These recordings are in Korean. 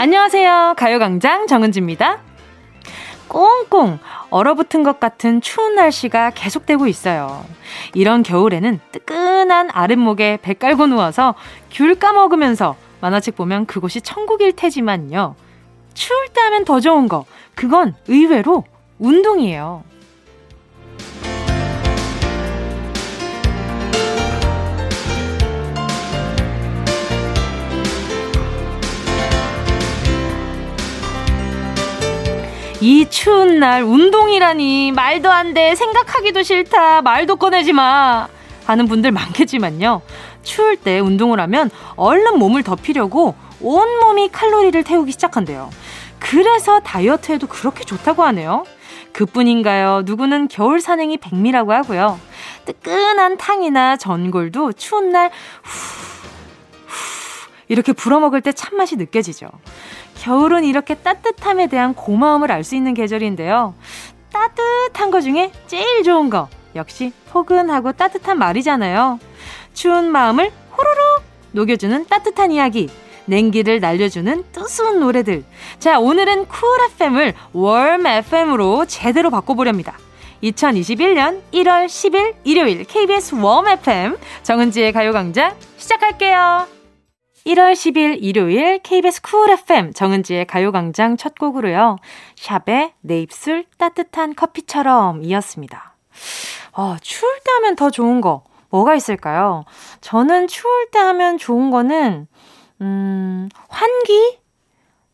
안녕하세요. 가요광장 정은지입니다. 꽁꽁 얼어붙은 것 같은 추운 날씨가 계속되고 있어요. 이런 겨울에는 뜨끈한 아랫목에 배 깔고 누워서 귤 까먹으면서 만화책 보면 그곳이 천국일 테지만요. 추울 때 하면 더 좋은 거, 그건 의외로 운동이에요. 이 추운 날 운동이라니 말도 안 돼 생각하기도 싫다 말도 꺼내지 마 하는 분들 많겠지만요. 추울 때 운동을 하면 얼른 몸을 덮이려고 온몸이 칼로리를 태우기 시작한대요. 그래서 다이어트에도 그렇게 좋다고 하네요. 그뿐인가요? 누구는 겨울 산행이 백미라고 하고요. 뜨끈한 탕이나 전골도 추운 날 후, 후 이렇게 불어먹을 때 참맛이 느껴지죠 겨울은 이렇게 따뜻함에 대한 고마움을 알 수 있는 계절인데요. 따뜻한 거 중에 제일 좋은 거 역시 포근하고 따뜻한 말이잖아요. 추운 마음을 호로록 녹여주는 따뜻한 이야기. 냉기를 날려주는 뜨스운 노래들. 자, 오늘은 쿨 FM을 warm FM으로 제대로 바꿔보렵니다. 2021년 1월 10일 일요일 KBS warm FM 정은지의 가요광장 시작할게요. 1월 10일 일요일 KBS 쿨 FM 정은지의 가요광장 첫 곡으로요. 샵의 내 입술 따뜻한 커피처럼 이었습니다. 어, 추울 때 하면 더 좋은 거 뭐가 있을까요? 저는 추울 때 하면 좋은 거는 음, 환기?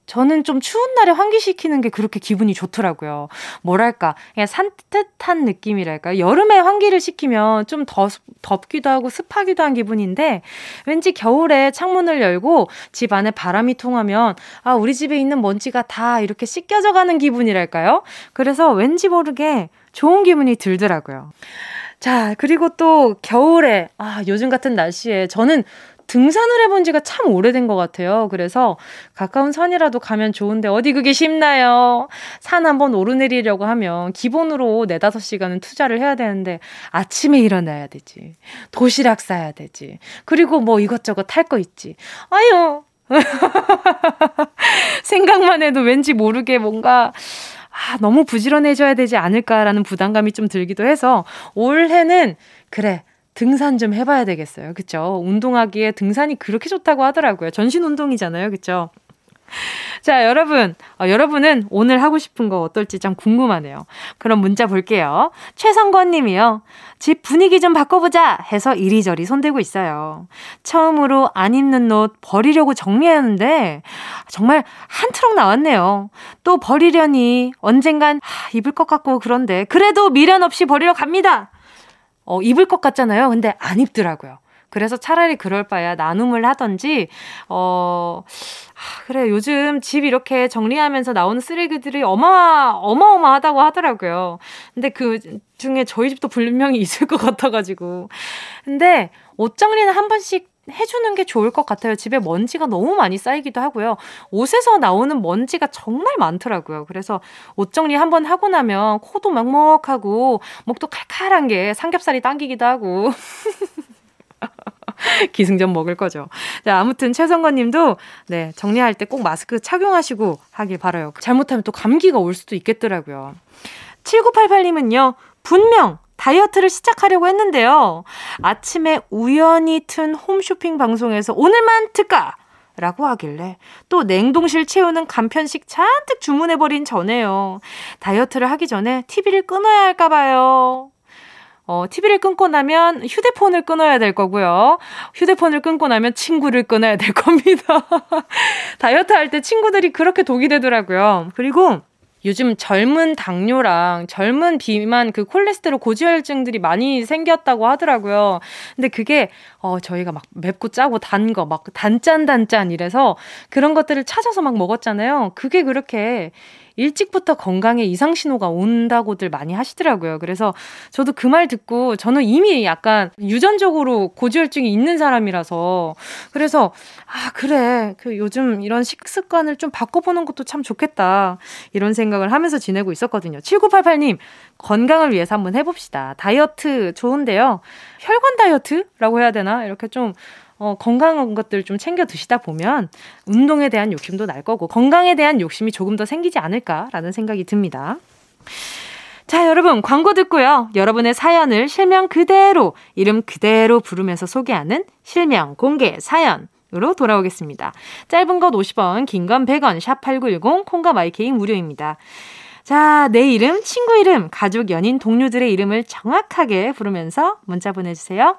저는 좀 추운 날에 환기시키는 게 그렇게 기분이 좋더라고요. 뭐랄까, 그냥 산뜻한 느낌이랄까. 여름에 환기를 시키면 좀 더 덥기도 하고 습하기도 한 기분인데, 왠지 겨울에 창문을 열고 집 안에 바람이 통하면, 아, 우리 집에 있는 먼지가 다 이렇게 씻겨져 가는 기분이랄까요? 그래서 왠지 모르게 좋은 기분이 들더라고요. 자, 그리고 또 겨울에, 아, 요즘 같은 날씨에 저는 등산을 해본 지가 참 오래된 것 같아요. 그래서 가까운 산이라도 가면 좋은데 어디 그게 쉽나요? 산 한번 오르내리려고 하면 기본으로 4, 5시간은 투자를 해야 되는데 아침에 일어나야 되지. 도시락 싸야 되지. 그리고 뭐 이것저것 할거 있지. 아유. 생각만 해도 왠지 모르게 뭔가 아, 너무 부지런해져야 되지 않을까라는 부담감이 좀 들기도 해서 올해는 그래. 등산 좀 해봐야 되겠어요. 그쵸? 운동하기에 등산이 그렇게 좋다고 하더라고요. 전신 운동이잖아요. 그쵸? 자, 여러분. 어, 여러분은 오늘 하고 싶은 거 어떨지 참 궁금하네요. 그럼 문자 볼게요. 최성권 님이요. 집 분위기 좀 바꿔보자 해서 이리저리 손대고 있어요. 처음으로 안 입는 옷 버리려고 정리하는데 정말 한 트럭 나왔네요. 또 버리려니 언젠간 하, 입을 것 같고 그런데 그래도 미련 없이 버리러 갑니다. 어, 입을 것 같잖아요. 근데 안 입더라고요. 그래서 차라리 그럴 바야 나눔을 하던지, 어, 하, 그래, 요즘 집 이렇게 정리하면서 나오는 쓰레기들이 어마, 어마어마하다고 하더라고요. 근데 그 중에 저희 집도 분명히 있을 것 같아가지고. 근데 옷 정리는 한 번씩 해주는 게 좋을 것 같아요. 집에 먼지가 너무 많이 쌓이기도 하고요. 옷에서 나오는 먼지가 정말 많더라고요. 그래서 옷 정리 한번 하고 나면 코도 먹먹하고 목도 칼칼한 게 삼겹살이 당기기도 하고. 기승전 먹을 거죠. 자, 아무튼 최성건 님도 네, 정리할 때 꼭 마스크 착용하시고 하길 바라요. 잘못하면 또 감기가 올 수도 있겠더라고요. 7988 님은요, 분명 다이어트를 시작하려고 했는데요. 아침에 우연히 튼 홈쇼핑 방송에서 오늘만 특가! 라고 하길래 또 냉동실 채우는 간편식 잔뜩 주문해버린 전에요. 다이어트를 하기 전에 TV를 끊어야 할까봐요. 어, TV를 끊고 나면 휴대폰을 끊어야 될 거고요. 휴대폰을 끊고 나면 친구를 끊어야 될 겁니다. 다이어트 할 때 친구들이 그렇게 독이 되더라고요. 그리고 요즘 젊은 당뇨랑 젊은 비만 그 콜레스테롤 고지혈증들이 많이 생겼다고 하더라고요. 근데 그게 어 저희가 막 맵고 짜고 단 거 막 단짠 단짠 이래서 그런 것들을 찾아서 막 먹었잖아요. 그게 그렇게 일찍부터 건강에 이상 신호가 온다고들 많이 하시더라고요. 그래서 저도 그 말 듣고 저는 이미 약간 유전적으로 고지혈증이 있는 사람이라서 그래서 아 그래 그 요즘 이런 식습관을 좀 바꿔보는 것도 참 좋겠다 이런 생각을 하면서 지내고 있었거든요. 7988님 건강을 위해서 한번 해봅시다. 다이어트 좋은데요. 혈관 다이어트라고 해야 되나 이렇게 좀 어, 건강한 것들 좀 챙겨 드시다 보면 운동에 대한 욕심도 날 거고 건강에 대한 욕심이 조금 더 생기지 않을까라는 생각이 듭니다. 자, 여러분, 광고 듣고요. 여러분의 사연을 실명 그대로, 이름 그대로 부르면서 소개하는 실명 공개 사연 으로 돌아오겠습니다. 짧은 것 50원, 긴 건 100원, 샵8910, 콩과 마이케이 무료입니다. 자, 내 이름, 친구 이름, 가족, 연인, 동료들의 이름을 정확하게 부르면서 문자 보내주세요.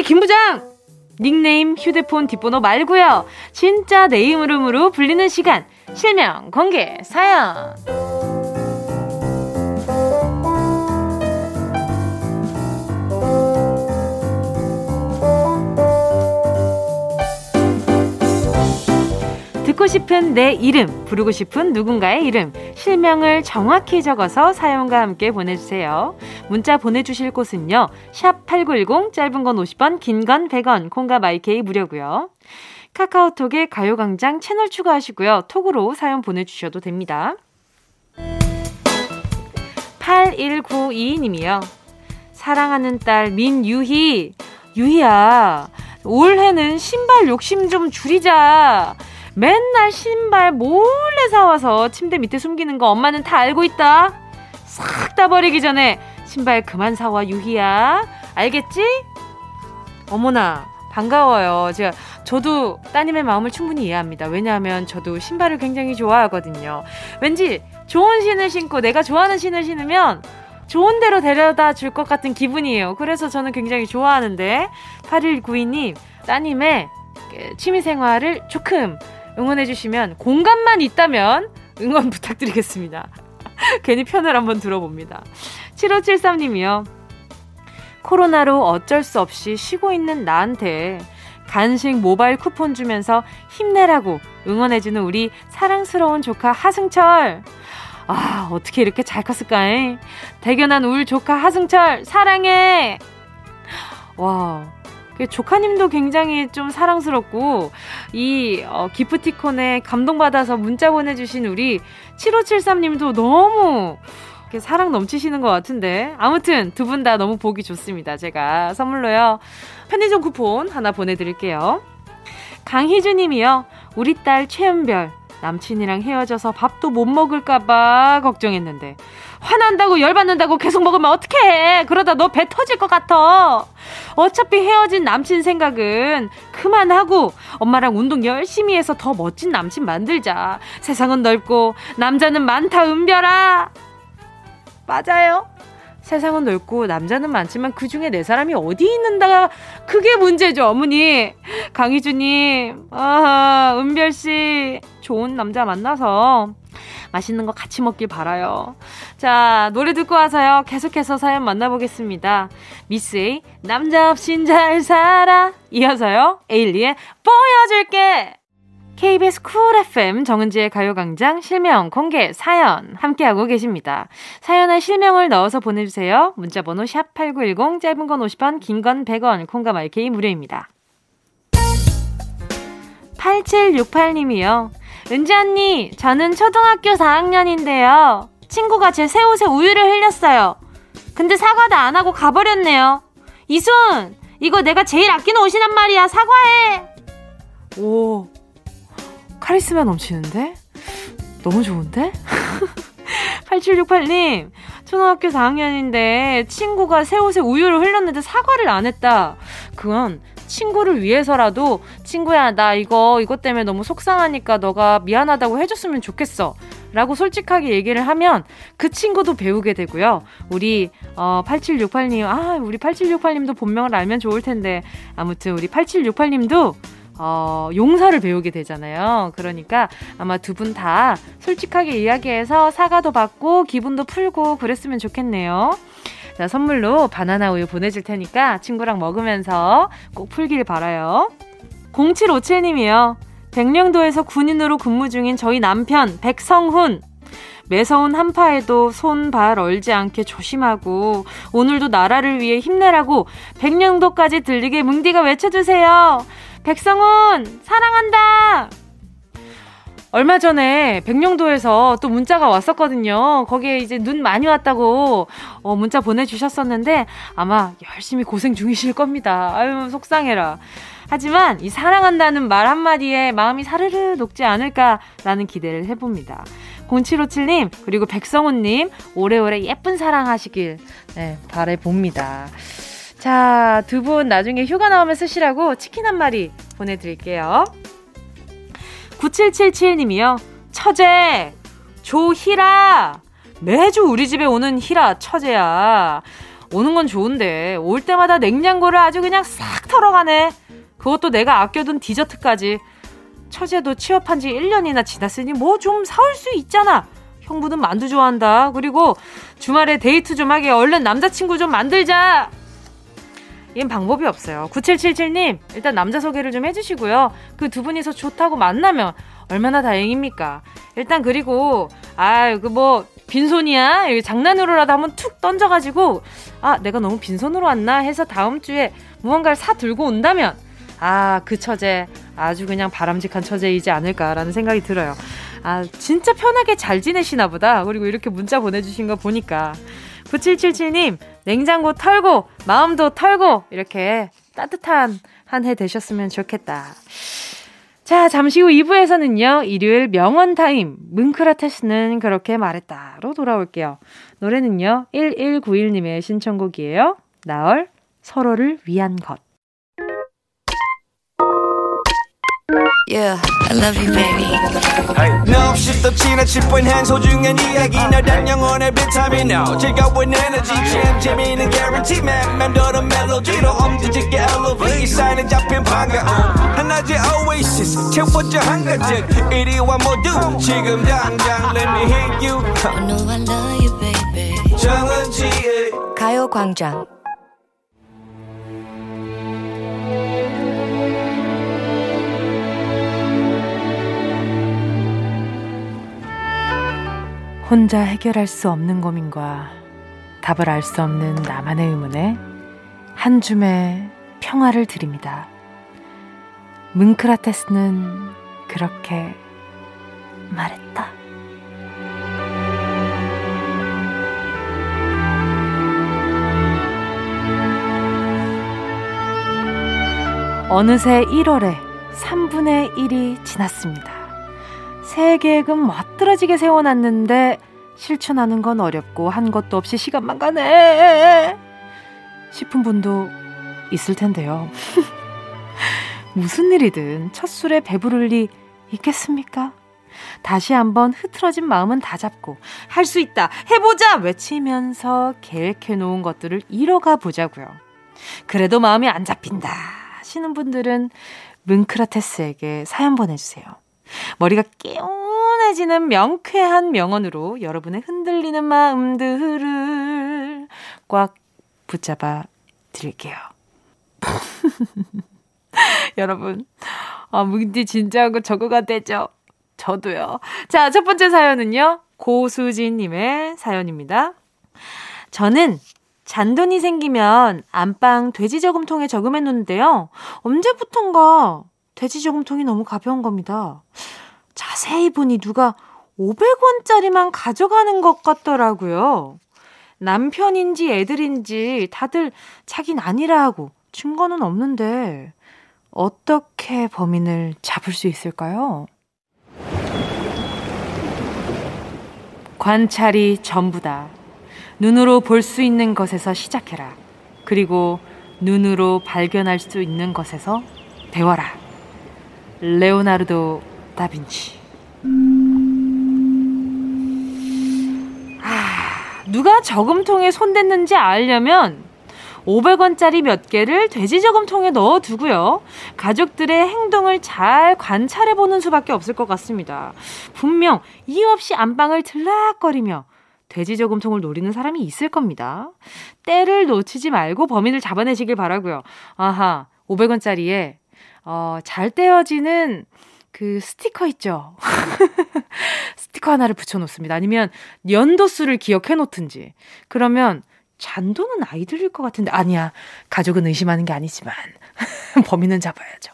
어이, 김부장! 닉네임, 휴대폰 뒷번호 말고요. 진짜 내 이름으로 불리는 시간. 실명, 공개, 사연. 듣고 싶은 내 이름, 부르고 싶은 누군가의 이름, 실명을 정확히 적어서 사연과 함께 보내주세요. 문자 보내주실 곳은요. 샵 8910, 짧은 건 50원, 긴 건 100원, 콩과 마이케이 무료고요. 카카오톡에 가요광장 채널 추가하시고요. 톡으로 사연 보내주셔도 됩니다. 8192님이요. 사랑하는 딸 민유희. 유희야, 올해는 신발 욕심 좀 줄이자. 맨날 신발 몰래 사와서 침대 밑에 숨기는 거 엄마는 다 알고 있다. 싹 다 버리기 전에 신발 그만 사와 유희야. 알겠지? 어머나 반가워요. 제가 저도 따님의 마음을 충분히 이해합니다. 왜냐하면 저도 신발을 굉장히 좋아하거든요. 왠지 좋은 신을 신고 내가 좋아하는 신을 신으면 좋은 데로 데려다 줄 것 같은 기분이에요. 그래서 저는 굉장히 좋아하는데 8192님 따님의 취미 생활을 조금 응원해 주시면 공간만 있다면 응원 부탁드리겠습니다. 괜히 편을 한번 들어봅니다. 7573님이요. 코로나로 어쩔 수 없이 쉬고 있는 나한테 간식 모바일 쿠폰 주면서 힘내라고 응원해주는 우리 사랑스러운 조카 하승철. 아, 어떻게 이렇게 잘 컸을까? 대견한 울 조카 하승철, 사랑해! 와, 그 조카님도 굉장히 좀 사랑스럽고 이 어, 기프티콘에 감동받아서 문자 보내주신 우리 7573님도 너무 사랑 넘치시는 것 같은데 아무튼 두 분 다 너무 보기 좋습니다. 제가 선물로요 편의점 쿠폰 하나 보내드릴게요. 강희주님이요 우리 딸 최은별 남친이랑 헤어져서 밥도 못 먹을까봐 걱정했는데 화난다고 열받는다고 계속 먹으면 어떡해? 그러다 너 배 터질 것 같아. 어차피 헤어진 남친 생각은 그만하고 엄마랑 운동 열심히 해서 더 멋진 남친 만들자. 세상은 넓고 남자는 많다 은별아. 맞아요. 세상은 넓고 남자는 많지만 그 중에 내 사람이 어디 있는가? 그게 문제죠 어머니. 강희주님 아 은별씨 좋은 남자 만나서 맛있는 거 같이 먹길 바라요. 자, 노래 듣고 와서요. 계속해서 사연 만나보겠습니다. 미쓰에이의 남자 없인 잘 살아. 이어서요. 에일리의 보여줄게. KBS 쿨 FM 정은지의 가요광장 실명 공개 사연 함께하고 계십니다. 사연에 실명을 넣어서 보내주세요. 문자번호 샵8910 짧은 건 50원 긴 건 100원 콩과 마이케이 무료입니다. 8768님이요. 은지 언니, 저는 초등학교 4학년인데요. 친구가 제 새 옷에 우유를 흘렸어요. 근데 사과도 안 하고 가버렸네요. 이순, 이거 내가 제일 아끼는 옷이란 말이야. 사과해. 오, 카리스마 넘치는데? 너무 좋은데? 8768님, 초등학교 4학년인데 친구가 새 옷에 우유를 흘렸는데 사과를 안 했다. 그건 친구를 위해서라도 친구야 나 이거 이것 때문에 너무 속상하니까 너가 미안하다고 해줬으면 좋겠어 라고 솔직하게 얘기를 하면 그 친구도 배우게 되고요 우리 어, 8768님 아 우리 8768님도 본명을 알면 좋을 텐데 아무튼 우리 8768님도 어, 용서를 배우게 되잖아요. 그러니까 아마 두 분 다 솔직하게 이야기해서 사과도 받고 기분도 풀고 그랬으면 좋겠네요. 자, 선물로 바나나 우유 보내줄 테니까 친구랑 먹으면서 꼭 풀길 바라요. 0757님이요. 백령도에서 군인으로 근무 중인 저희 남편 백성훈. 매서운 한파에도 손, 발 얼지 않게 조심하고 오늘도 나라를 위해 힘내라고 백령도까지 들리게 뭉디가 외쳐주세요. 백성훈 사랑한다. 얼마 전에 백령도에서 또 문자가 왔었거든요. 거기에 이제 눈 많이 왔다고 어, 문자 보내주셨었는데 아마 열심히 고생 중이실 겁니다. 아유 속상해라. 하지만 이 사랑한다는 말 한마디에 마음이 사르르 녹지 않을까라는 기대를 해봅니다. 0757님, 그리고 백성훈님, 오래오래 예쁜 사랑하시길, 네, 바래봅니다. 자, 두 분 나중에 휴가 나오면 쓰시라고 치킨 한 마리 보내드릴게요. 9777님이요. 처제, 조희라! 매주 우리 집에 오는 희라 처제야. 오는 건 좋은데, 올 때마다 냉장고를 아주 그냥 싹 털어가네. 그것도 내가 아껴둔 디저트까지. 처제도 취업한 지 1년이나 지났으니 뭐 좀 사올 수 있잖아. 형부는 만두 좋아한다. 그리고 주말에 데이트 좀 하게 얼른 남자친구 좀 만들자. 이건 방법이 없어요. 9777님, 일단 남자 소개를 좀 해주시고요. 그 두 분이서 좋다고 만나면 얼마나 다행입니까? 일단 그리고, 아, 그 뭐, 빈손이야? 장난으로라도 한번 툭 던져가지고, 아, 내가 너무 빈손으로 왔나? 해서 다음 주에 무언가를 사 들고 온다면, 아, 그 처제 아주 그냥 바람직한 처제이지 않을까라는 생각이 들어요. 아, 진짜 편하게 잘 지내시나 보다. 그리고 이렇게 문자 보내주신 거 보니까. 9777님, 냉장고 털고, 마음도 털고, 이렇게 따뜻한 한 해 되셨으면 좋겠다. 자, 잠시 후 2부에서는요, 일요일 명언 타임, 뭉크라테스는 그렇게 말했다로 돌아올게요. 노래는요, 1191님의 신청곡이에요. 나얼, 서로를 위한 것. Yeah, I love you, baby. Hey. No, 없이 또 지나칠 뻔한 소중한 이야기. 너란 영혼의 비타민 O 즐거운 에너지. 참 재미있는 guarantee man. 맘대로 멜로디로 엄지짓게 elevate 사인에 잡힌 반가움 하나의 oasis. 채워져 한가득 이리와 모두. 지금 당장 let me hit you. I know I love you, baby. 정은지의 가요광장 혼자 해결할 수 없는 고민과 답을 알 수 없는 나만의 의문에 한 줌의 평화를 드립니다. 뭉크라테스는 그렇게 말했다. 어느새 1월에 3분의 1이 지났습니다. 새 계획은 멋들어지게 세워놨는데 실천하는 건 어렵고 한 것도 없이 시간만 가네 싶은 분도 있을 텐데요. 무슨 일이든 첫 술에 배부를 리 있겠습니까? 다시 한번 흐트러진 마음은 다 잡고 할 수 있다 해보자 외치면서 계획해 놓은 것들을 이뤄가 보자고요. 그래도 마음이 안 잡힌다 하시는 분들은 뭉크라테스에게 사연 보내주세요. 머리가 깨운해지는 명쾌한 명언으로 여러분의 흔들리는 마음들을 꽉 붙잡아 드릴게요. 여러분, 아, 뭉디 진짜하고 저거가 되죠? 저도요. 자, 첫 번째 사연은요. 고수진님의 사연입니다. 저는 잔돈이 생기면 안방 돼지 저금통에 저금해 놓는데요. 언제부턴가 돼지 저금통이 너무 가벼운 겁니다. 자세히 보니 누가 500원짜리만 가져가는 것 같더라고요. 남편인지 애들인지 다들 자긴 아니라 하고 증거는 없는데 어떻게 범인을 잡을 수 있을까요? 관찰이 전부다. 눈으로 볼 수 있는 것에서 시작해라. 그리고 눈으로 발견할 수 있는 것에서 배워라. 레오나르도 다빈치. 아, 누가 저금통에 손댔는지 알려면 500원짜리 몇 개를 돼지 저금통에 넣어 두고요. 가족들의 행동을 잘 관찰해 보는 수밖에 없을 것 같습니다. 분명 이유 없이 안방을 들락거리며 돼지 저금통을 노리는 사람이 있을 겁니다. 때를 놓치지 말고 범인을 잡아내시길 바라고요. 아하, 500원짜리에 어, 잘 떼어지는 그 스티커 있죠? 스티커 하나를 붙여놓습니다. 아니면 연도수를 기억해 놓든지. 그러면 잔돈은 아이들일 것 같은데 아니야. 가족은 의심하는 게 아니지만 범인은 잡아야죠.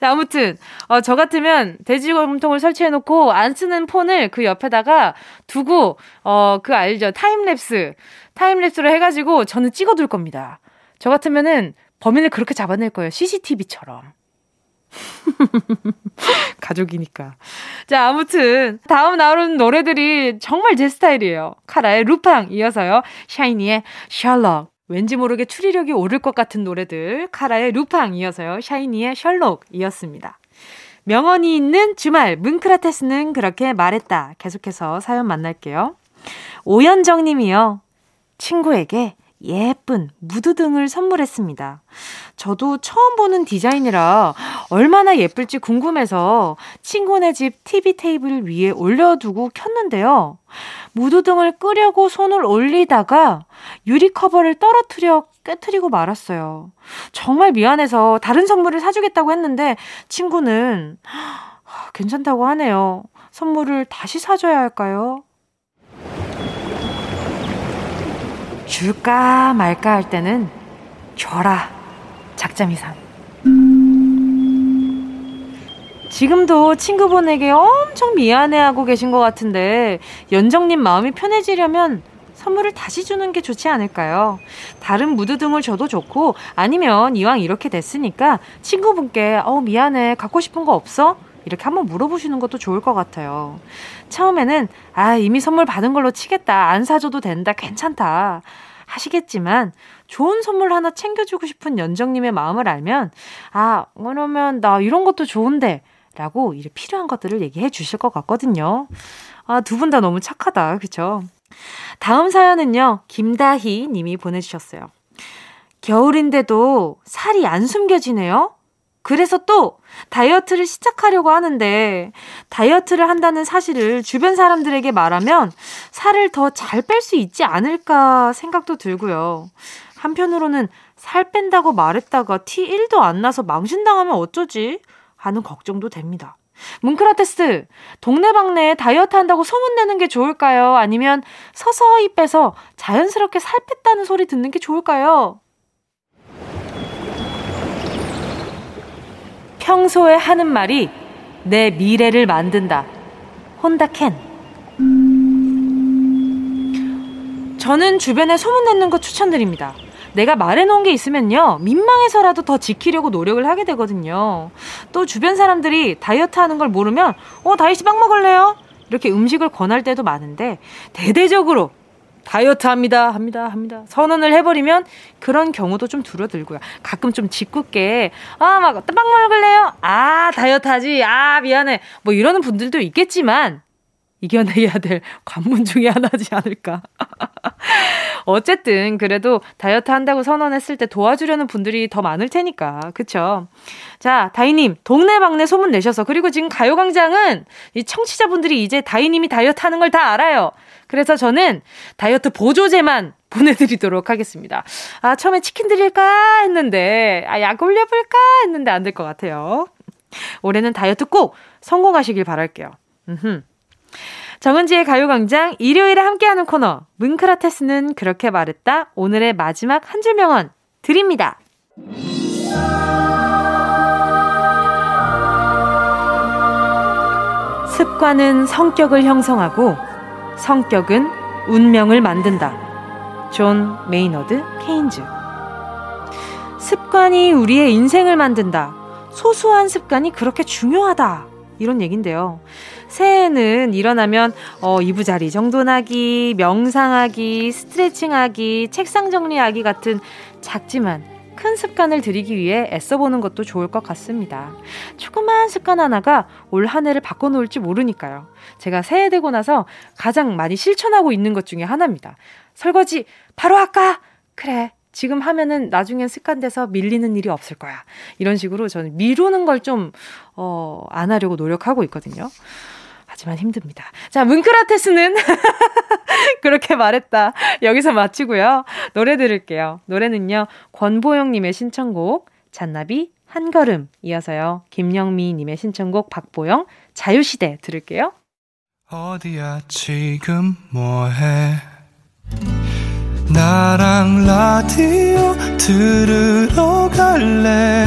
아무튼 어, 저 같으면 돼지저금통을 설치해 놓고 안 쓰는 폰을 그 옆에다가 두고 어, 그 알죠 time lapse time lapse로 해가지고 저는 찍어둘 겁니다. 저 같으면은 범인을 그렇게 잡아낼 거예요. CCTV처럼. 가족이니까. 자, 아무튼 다음 나오는 노래들이 정말 제 스타일이에요. 카라의 루팡 이어서요. 샤이니의 셜록. 왠지 모르게 추리력이 오를 것 같은 노래들. 카라의 루팡 이어서요. 샤이니의 셜록 이었습니다. 명언이 있는 주말 문크라테스는 그렇게 말했다. 계속해서 사연 만날게요. 오연정 님이요. 친구에게 예쁜 무드 등을 선물했습니다. 저도 처음 보는 디자인이라 얼마나 예쁠지 궁금해서 친구네 집 TV 테이블 위에 올려두고 켰는데요. 무드 등을 끄려고 손을 올리다가 유리 커버를 떨어뜨려 깨뜨리고 말았어요. 정말 미안해서 다른 선물을 사주겠다고 했는데 친구는 괜찮다고 하네요. 선물을 다시 사줘야 할까요? 줄까 말까 할 때는 줘라. 작자미상. 지금도 친구분에게 엄청 미안해하고 계신 것 같은데 연정님 마음이 편해지려면 선물을 다시 주는 게 좋지 않을까요? 다른 무드 등을 줘도 좋고 아니면 이왕 이렇게 됐으니까 친구분께 어 미안해 갖고 싶은 거 없어? 이렇게 한번 물어보시는 것도 좋을 것 같아요. 처음에는 아 이미 선물 받은 걸로 치겠다 안 사줘도 된다 괜찮다 하시겠지만 좋은 선물 하나 챙겨주고 싶은 연정님의 마음을 알면 아 그러면 나 이런 것도 좋은데 라고 이제 필요한 것들을 얘기해 주실 것 같거든요. 아, 두 분 다 너무 착하다. 그쵸? 다음 사연은요, 김다희 님이 보내주셨어요. 겨울인데도 살이 안 숨겨지네요? 그래서 또 다이어트를 시작하려고 하는데 다이어트를 한다는 사실을 주변 사람들에게 말하면 살을 더 잘 뺄 수 있지 않을까 생각도 들고요. 한편으로는 살 뺀다고 말했다가 티 1도 안 나서 망신당하면 어쩌지? 하는 걱정도 됩니다. 문크라테스, 동네방네에 다이어트 한다고 소문내는 게 좋을까요? 아니면 서서히 빼서 자연스럽게 살 뺐다는 소리 듣는 게 좋을까요? 평소에 하는 말이 내 미래를 만든다. 혼다 캔. 저는 주변에 소문내는 거 추천드립니다. 내가 말해놓은 게 있으면요, 민망해서라도 더 지키려고 노력을 하게 되거든요. 또 주변 사람들이 다이어트 하는 걸 모르면, 어, 다이씨 빵 먹을래요? 이렇게 음식을 권할 때도 많은데, 대대적으로 다이어트 합니다, 합니다, 합니다. 선언을 해버리면 그런 경우도 좀 줄어들고요. 가끔 좀 짓궂게, 아, 막, 빵 먹을래요? 아, 다이어트 하지. 아, 미안해. 뭐 이러는 분들도 있겠지만, 이겨내야 될 관문 중에 하나지 않을까. 어쨌든, 그래도 다이어트 한다고 선언했을 때 도와주려는 분들이 더 많을 테니까. 그쵸? 자, 다이님, 동네방네 소문 내셔서, 그리고 지금 가요광장은 이 청취자분들이 이제 다이님이 다이어트 하는 걸 다 알아요. 그래서 저는 다이어트 보조제만 보내드리도록 하겠습니다. 아, 처음에 치킨 드릴까 했는데, 아, 약 올려볼까 했는데 안 될 것 같아요. 올해는 다이어트 꼭 성공하시길 바랄게요. 음흠. 정은지의 가요광장 일요일에 함께하는 코너 문크라테스는 그렇게 말했다 오늘의 마지막 한 줄 명언 드립니다. 습관은 성격을 형성하고 성격은 운명을 만든다. 존 메이너드 케인즈. 습관이 우리의 인생을 만든다. 소소한 습관이 그렇게 중요하다. 이런 얘긴데요. 새해에는 일어나면 어, 이부자리 정돈하기, 명상하기, 스트레칭하기, 책상 정리하기 같은 작지만 큰 습관을 들이기 위해 애써보는 것도 좋을 것 같습니다. 조그만 습관 하나가 올 한 해를 바꿔놓을지 모르니까요. 제가 새해 되고 나서 가장 많이 실천하고 있는 것 중에 하나입니다. 설거지 바로 할까? 그래. 지금 하면은 나중엔 습관돼서 밀리는 일이 없을 거야. 이런 식으로 저는 미루는 걸 좀, 어, 안 하려고 노력하고 있거든요. 하지만 힘듭니다. 자, 문크라테스는 그렇게 말했다. 여기서 마치고요. 노래 들을게요. 노래는요, 권보영 님의 신청곡, 잔나비 한 걸음 이어서요. 김영미 님의 신청곡 박보영 자유시대 들을게요. 어디야 지금 뭐해 나랑 라디오 들으러 갈래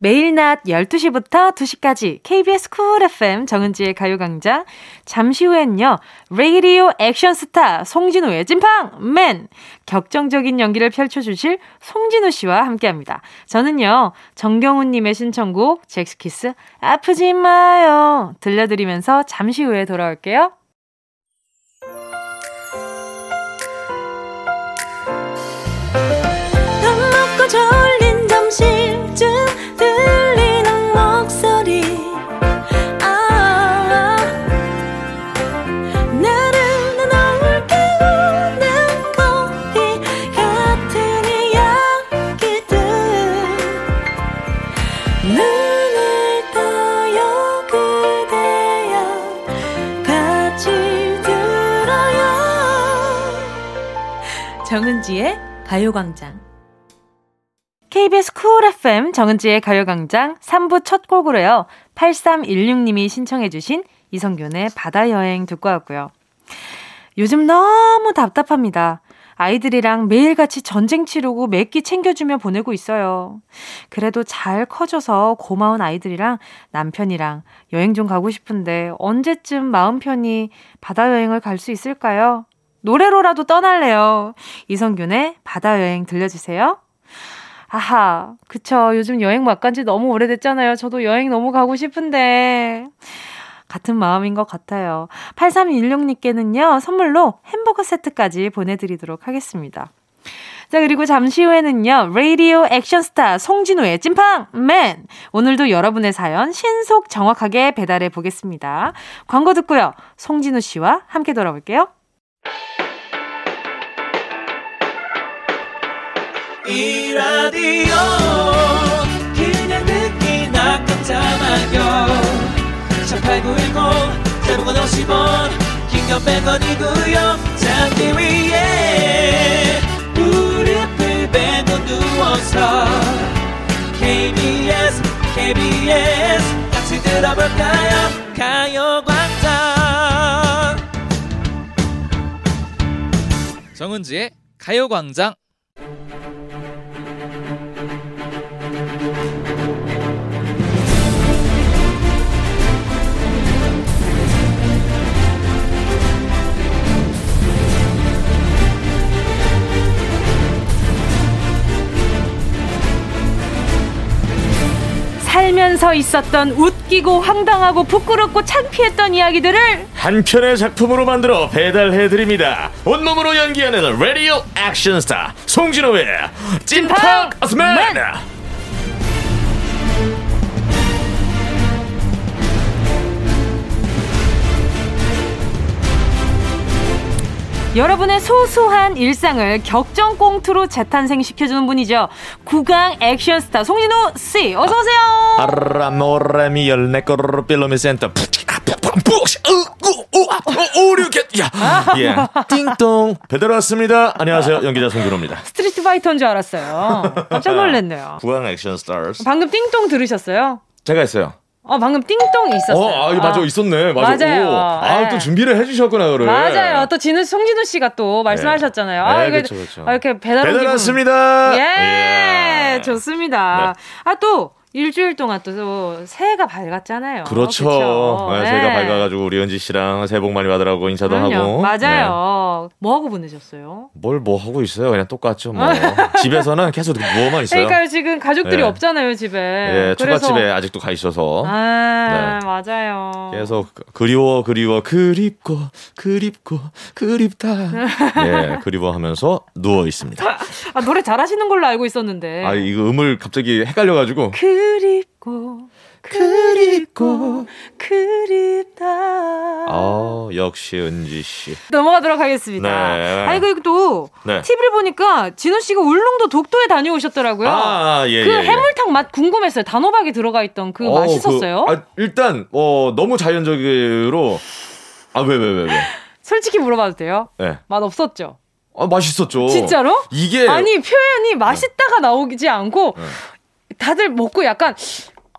매일 낮 12시부터 2시까지 KBS 쿨 FM 정은지의 가요광장. 잠시 후엔요, 레이디오 액션 스타 송진우의 찐팡 맨! 격정적인 연기를 펼쳐주실 송진우 씨와 함께 합니다. 저는요, 정경훈님의 신청곡, 잭스키스, 아프지 마요. 들려드리면서 잠시 후에 돌아올게요. 정은지의 가요광장. KBS 쿨 FM 정은지의 가요광장 3부 첫 곡으로요. 8316님이 신청해주신 이성균의 바다여행 듣고 왔고요. 요즘 너무 답답합니다. 아이들이랑 매일같이 전쟁 치르고 매끼 챙겨주며 보내고 있어요. 그래도 잘 커져서 고마운 아이들이랑 남편이랑 여행 좀 가고 싶은데 언제쯤 마음 편히 바다 여행을 갈 수 있을까요? 노래로라도 떠날래요. 이성균의 바다 여행 들려주세요. 아하, 그쵸. 요즘 여행 못간지 너무 오래됐잖아요. 저도 여행 너무 가고 싶은데. 같은 마음인 것 같아요. 8316님께는요, 선물로 햄버거 세트까지 보내드리도록 하겠습니다. 자, 그리고 잠시 후에는요, 라디오 액션스타 송진우의 찐팡 맨! 오늘도 여러분의 사연 신속 정확하게 배달해 보겠습니다. 광고 듣고요, 송진우 씨와 함께 돌아올게요. 이 라디오 그냥 듣기나 깜짝마요. 18910 대목원 50원 긴건 100원이고요. 잠기 위에 무릎을 베고 누워서 KBS KBS 같이 들어볼까요? 가요광 정은지의 가요광장 살면서 있었던 웃기고 황당하고 부끄럽고 창피했던 이야기들을 한 편의 작품으로 만들어 배달해드립니다. 온몸으로 연기하는 라디오 액션 스타 송진호의 찐팍 어스맨! 여러분의 소소한 일상을 격정 꽁트로 재탄생시켜주는 분이죠. 구강 액션 스타 송진호 씨, 어서 오세요. 아라모레미 열네 거로 빌로미 센터. 오류켓 야 예. 띵동 배달 왔습니다. 안녕하세요 연기자 송준호입니다. 스트리트 파이터인 줄 알았어요. 깜짝 놀랐네요. 구강 액션 스타즈. 방금 띵동 들으셨어요? 제가 했어요. 어, 방금 띵동이 있었어요. 어, 아, 맞아, 있었네. 맞아. 맞아요. 아, 네. 또 준비를 해주셨구나, 그래. 맞아요. 또 진우, 송진우 씨가 또 말씀하셨잖아요. 아, 네, 이게 그쵸, 그쵸. 아, 이렇게 배달 온 배달. 왔습니다. 예, 예. 좋습니다. 네. 아, 또 일주일 동안 또 새해가 밝았잖아요. 그렇죠. 그쵸? 네, 네. 새해가 밝아가지고 우리 은지 씨랑 새해 복 많이 받으라고 인사도 그럼요. 하고. 네. 맞아요. 뭐 하고 보내셨어요? 뭘 뭐 하고 있어요? 그냥 똑같죠. 뭐 집에서는 계속 누워만 있어요. 그러니까 지금 가족들이 네. 없잖아요 집에. 예, 그래서 초밥집에 아직도 가 있어서 아 맞아요. 계속 그리워 그리워 그립고 그립고 그립다. 예, 그리워하면서 누워 있습니다. 아 노래 잘하시는 걸로 알고 있었는데. 아 이거 음을 갑자기 헷갈려가지고 그 립고 그립고 그립다. 아 역시 은지 씨. 넘어가도록 하겠습니다. 네. 아니 그리고 또 네. TV를 보니까 진호 씨가 울릉도 독도에 다녀오셨더라고요. 아, 예, 그 예, 예. 해물탕 맛 궁금했어요. 단호박이 들어가 있던 그 어, 맛있었어요? 그, 아, 일단 어 너무 자연적으로 아왜왜 왜 왜? 솔직히 물어봐도 돼요? 네. 맛 없었죠? 아 맛있었죠. 진짜로? 이게 아니 표현이 맛있다가 나오지 않고 네. 다들 먹고 약간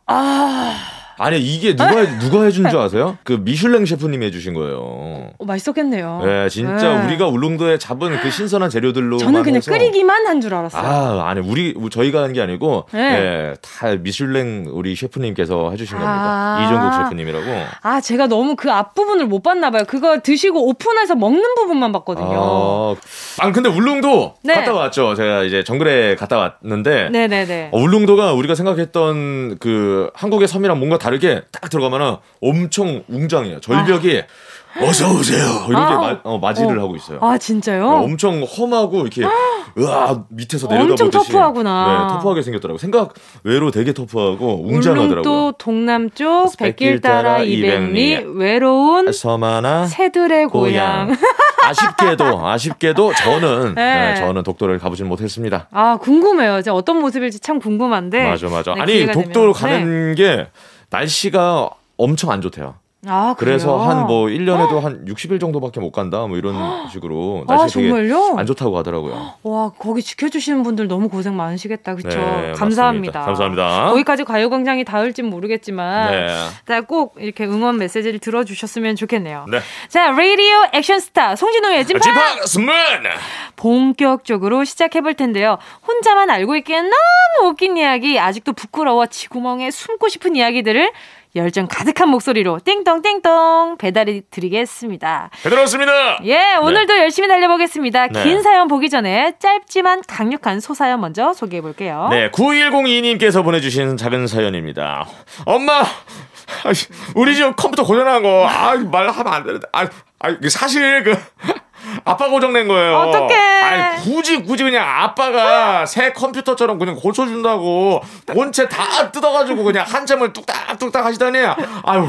아 아니 이게 누가 누가 해준 줄 아세요? 그 미슐랭 셰프님이 해주신 거예요. 어, 맛있었겠네요. 네, 진짜 네. 우리가 울릉도에 잡은 그 신선한 재료들로 저는 그냥 끓이기만 한 줄 알았어요. 아, 아니 우리 저희가 한 게 아니고 네. 예, 다 미슐랭 우리 셰프님께서 해주신 겁니다. 아. 이종국 셰프님이라고. 아, 제가 너무 그 앞 부분을 못 봤나 봐요. 그거 드시고 오픈해서 먹는 부분만 봤거든요. 아, 아, 근데 울릉도 네. 갔다 왔죠. 제가 이제 정글에 갔다 왔는데 네네네. 어, 울릉도가 우리가 생각했던 그 한국의 섬이랑 뭔가 다 르게 딱 들어가면은 엄청 웅장해요. 절벽이 어서 오세요 이렇게 아. 마, 어, 맞이를 어. 하고 있어요. 아, 진짜요? 엄청 험하고 이렇게 으아 밑에서 내려다보듯이 엄청 터프하구나. 네, 터프하게 생겼더라고. 생각 외로 되게 터프하고 웅장하더라고요. 울릉도 동남쪽 백길 따라 200리 200리 외로운 섬 하나 새들의 고향. 고향. 아쉽게도 아쉽게도 저는 네. 네, 저는 독도를 가보진 못했습니다. 아, 궁금해요. 이제 어떤 모습일지 참 궁금한데. 맞아 맞아. 네, 아니 기회가 독도 되면. 가는 게 날씨가 엄청 안 좋대요. 아? 그래서 한 뭐 1년에도 한 60일 정도밖에 못 간다. 뭐 이런 식으로 아, 날씨 되게 정말요? 안 좋다고 하더라고요. 와, 거기 지켜주시는 분들 너무 고생 많으시겠다. 그쵸? 네, 감사합니다. 맞습니다. 감사합니다. 거기까지 가요 광장이 닿을진 모르겠지만. 네. 자, 꼭 이렇게 응원 메시지를 들어 주셨으면 좋겠네요. 네. 자, 라디오 액션 스타 송진호의 찐파 지팡 스문. 본격적으로 시작해 볼 텐데요. 혼자만 알고 있기엔 너무 웃긴 이야기, 아직도 부끄러워 지구멍에 숨고 싶은 이야기들을 열정 가득한 목소리로 띵동띵동 배달해 드리겠습니다. 배달왔습니다. 예, 오늘도 열심히 달려보겠습니다. 네. 긴 사연 보기 전에 짧지만 강력한 소사연 먼저 소개해 볼게요. 네, 9102님께서 보내주신 작은 사연입니다. 엄마, 우리 집 컴퓨터 고장난 거, 아, 말하면 안 되는데, 아, 아, 사실 그, 아빠 고장낸 거예요. 어떡해. 아니, 굳이, 굳이 그냥 아빠가 새 컴퓨터처럼 그냥 고쳐준다고 본체 다 뜯어가지고 그냥 한참을 뚝딱뚝딱 하시더니, 아유,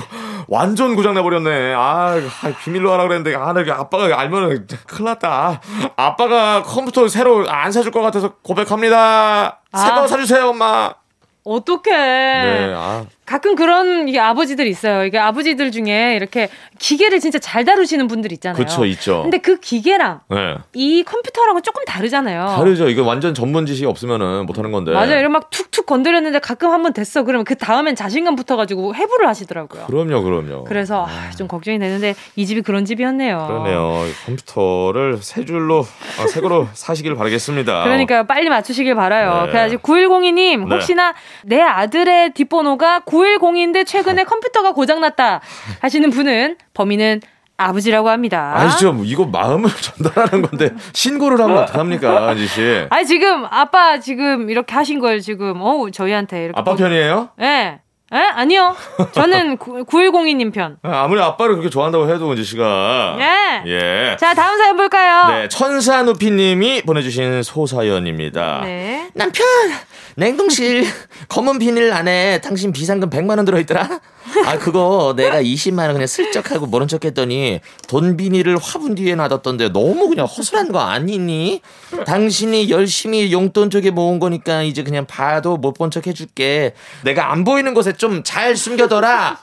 완전 고장나버렸네. 아, 아, 비밀로 하라 그랬는데, 아, 나 아빠가 알면은 큰일 났다. 아빠가 컴퓨터 새로 안 사줄 것 같아서 고백합니다. 새거 아. 사주세요, 엄마. 어떡해. 네, 아, 가끔 그런 이게 아버지들 있어요. 이게 아버지들 중에 이렇게 기계를 진짜 잘 다루시는 분들 있잖아요. 그쵸, 있죠. 근데 그 기계랑 네. 이 컴퓨터랑은 조금 다르잖아요. 다르죠. 이거 완전 전문 지식이 없으면은 못하는 건데. 맞아요. 이런 막 툭툭 건드렸는데 가끔 한번 됐어. 그러면 그 다음엔 자신감 붙어가지고 해부를 하시더라고요. 그럼요, 그럼요. 그래서 아, 좀 걱정이 되는데 이 집이 그런 집이었네요. 그러네요. 컴퓨터를 새 줄로, 아, 새 거로 사시길 바라겠습니다. 그러니까 빨리 맞추시길 바라요. 네. 그래가지고 9102님 네. 혹시나 내 아들의 뒷번호가 910인데 최근에 컴퓨터가 고장났다 하시는 분은 범인은 아버지라고 합니다. 아니죠. 뭐 이거 마음을 전달하는 건데 신고를 하면 어떡합니까, 안지 씨? 아니 지금 아빠 지금 이렇게 하신 걸 지금 어 저희한테 이렇게 아빠 편이에요? 예. 예? 아니요. 저는 9102님 편. 아, 아무리 아빠를 그렇게 좋아한다고 해도 은지 씨가 예. 예. 자, 다음 사연 볼까요? 네, 천사누피 님이 보내주신 소사연입니다. 네. 남편 냉동실 검은 비닐 안에 당신 비상금 100만 원 들어있더라 아 그거 내가 20만 원 그냥 슬쩍 하고 모른 척 했더니 돈 비닐을 화분 뒤에 놔뒀던데 너무 그냥 허술한 거 아니니 당신이 열심히 용돈 쪽에 모은 거니까 이제 그냥 봐도 못 본 척 해줄게 내가 안 보이는 곳에 좀 잘 숨겨둬라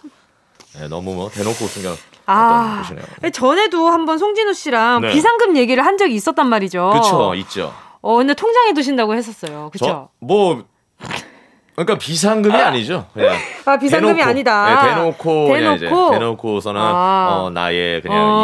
네, 너무 뭐 대놓고 숨겨. 아. 보시네요. 전에도 한번 송진우 씨랑 네. 비상금 얘기를 한 적이 있었단 말이죠. 그쵸, 있죠. 어, 근데 통장에 두신다고 했었어요. 저, 뭐, 그러니까 비상금이 아 니죠. 그냥 아, 비상금이 대놓고, 아니다. 네, 대놓고 대놓고? 대놓고서는 아. 어, 나의 그냥 어.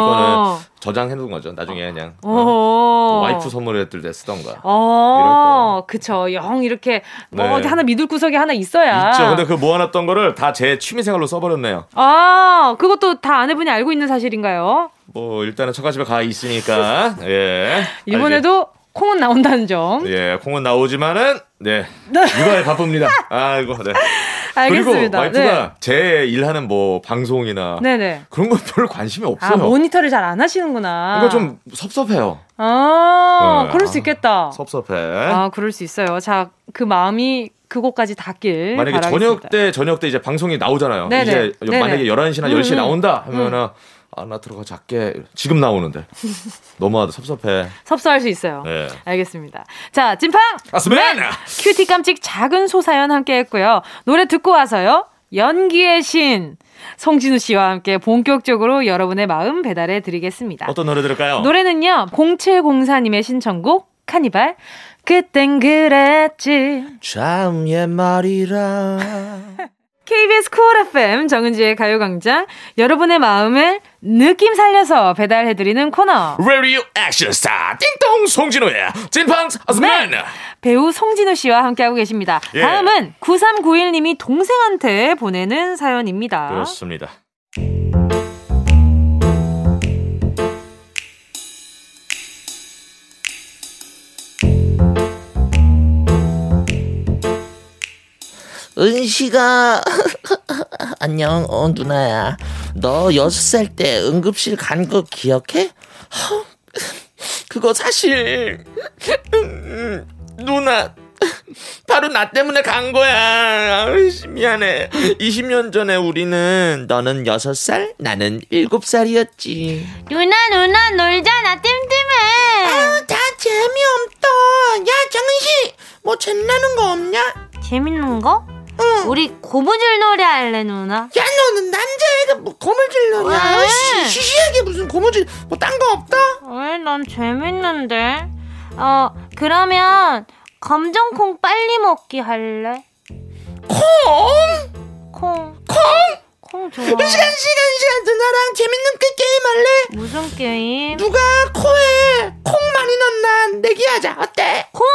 이거는 저장해 놓은 거죠. 나중에 그냥 어, 어. 와이프 선물했을 때 쓰던가. 어, 그쵸. 영 이렇게 뭐 네. 어디 하나 믿을 구석이 하나 있어야. 있죠. 근데 그 모아놨던 거를 다 제 취미생활로 써버렸네요. 아, 그것도 다 아내분이 알고 있는 사실인가요? 뭐 일단은 처가집에 가 있으니까 예. 이번에도 콩은 나온다는 점. 예 콩은 나오지만은 네 육아에 바쁩니다. 아이고 네. 알겠습니다. 그리고 와이프가 제 일하는 뭐 방송이나 네. 네네. 그런 거별 관심이 아, 없어요. 모니터를 잘 안 하시는구나. 그러니까 좀 섭섭해요. 아, 네. 그럴 수 있겠다. 섭섭해. 아, 그럴 수 있어요. 자, 그 마음이 그곳까지 닿길 만약에 바라겠습니다. 저녁 때 저녁 때 이제 방송이 나오잖아요. 네네. 이제 네네. 만약에 11시나 음, 10시에 음. 나온다 하면은 아나 들어가 작게 지금 나오는데 너무하다 섭섭해. 섭섭할 수 있어요. 네. 알겠습니다. 자, 찐팡! 아스맨! cutie 깜찍 작은 소사연 함께 했고요. 노래 듣고 와서요. 연기의 신 송진우 씨와 함께 본격적으로 여러분의 마음 배달해 드리겠습니다. 어떤 노래 들을까요? 노래는요. 0704님의 신청곡 카니발 그땐 그랬지. 참 옛말이라. KBS 쿨 FM 정은지의 가요광장 여러분의 마음을 느낌 살려서 배달해드리는 코너 레디오 액션 스타 띵동 송진호의 찐팡 아스맨. 배우 송진우 씨와 함께하고 계십니다. 예. 다음은 9391님이 동생한테 보내는 사연입니다. 그렇습니다. 은식아 안녕 어 누나야. 너 여섯 살 때 응급실 간 거 기억해? 허, 그거 사실. 음, 누나 바로 나 때문에 간 거야. 미안해. 20년 전에 우리는 너는 여섯 살 나는 일곱 살이었지. 누나 누나 놀잖아 뜸뜸해. 다 재미없다. 야 정은씨 뭐 재미나는 거 없냐? 재밌는 거? 우리 고무줄 노래 할래 누나 야 너는 남자애가 뭐 고무줄 놀이야 왜? 시- 시시하게 무슨 고무줄 뭐 딴 거 없다? 왜 난 재밌는데 어 그러면 검정콩 빨리 먹기 할래 콩? 콩 콩? 콩 좋아. 시간 시간 시간 누나랑 재밌는 그 게임 할래? 무슨 게임? 누가 코에 콩 많이 넣나 내기하자. 어때? 콩?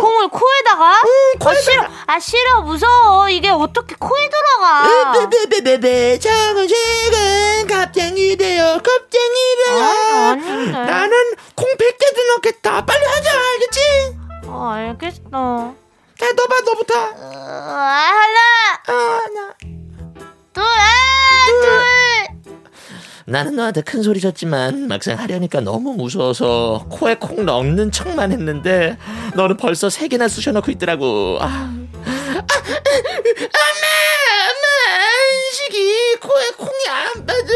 콩을 코에다가? 응, 아 싫어. 아 싫어. 무서워. 이게 어떻게 코에 들어가? 베베베베베 정은식은 갑쟁이 돼요 겁쟁이 돼요 아, 아닌데. 나는 콩 100개도 넣겠다. 빨리 하자. 알겠지? 어 알겠어. 자 너봐 너부터 아, 하나. 어, 하나 둘 아, 둘. 나는 너한테 큰 소리 쳤지만 막상 하려니까 너무 무서워서 코에 콩 넣는 척만 했는데 너는 벌써 세 개나 쑤셔넣고 있더라고. 아. 아, 엄마, 엄마, 안식이 코에 콩이 안 빠져.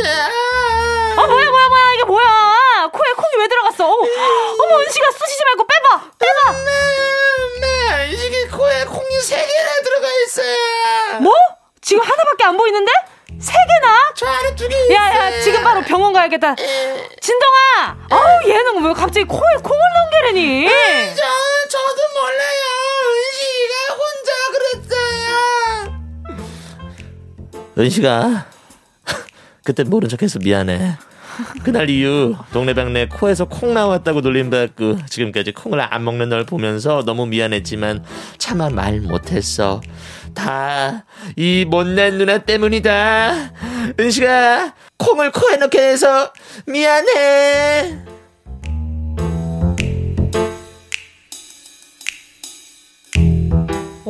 어 뭐야 뭐야 뭐야 이게 뭐야 코에 콩이 왜 들어갔어 어, 어머 은식아 쑤시지 말고 빼봐 빼봐 엄마, 엄마, 안식이 코에 콩이 세 개나 들어가 있어요. 뭐? 지금 하나밖에 안 보이는데? 세 개나? 저 안에 두개 있어요. 야야 지금 바로 병원 가야겠다 진동아 어우 얘는 왜 갑자기 코에 콩을 넘기려니 저, 저도 몰라요. 은식이가 혼자 그랬어요. 은식아, 그때 모른 척해서 미안해. 그날 이후 동네방네 코에서 콩 나왔다고 놀림받고 지금까지 콩을 안 먹는 널 보면서 너무 미안했지만 차마 말 못했어. 다 이 못난 누나 때문이다. 은식아, 콩을 코에 넣게 해서 미안해.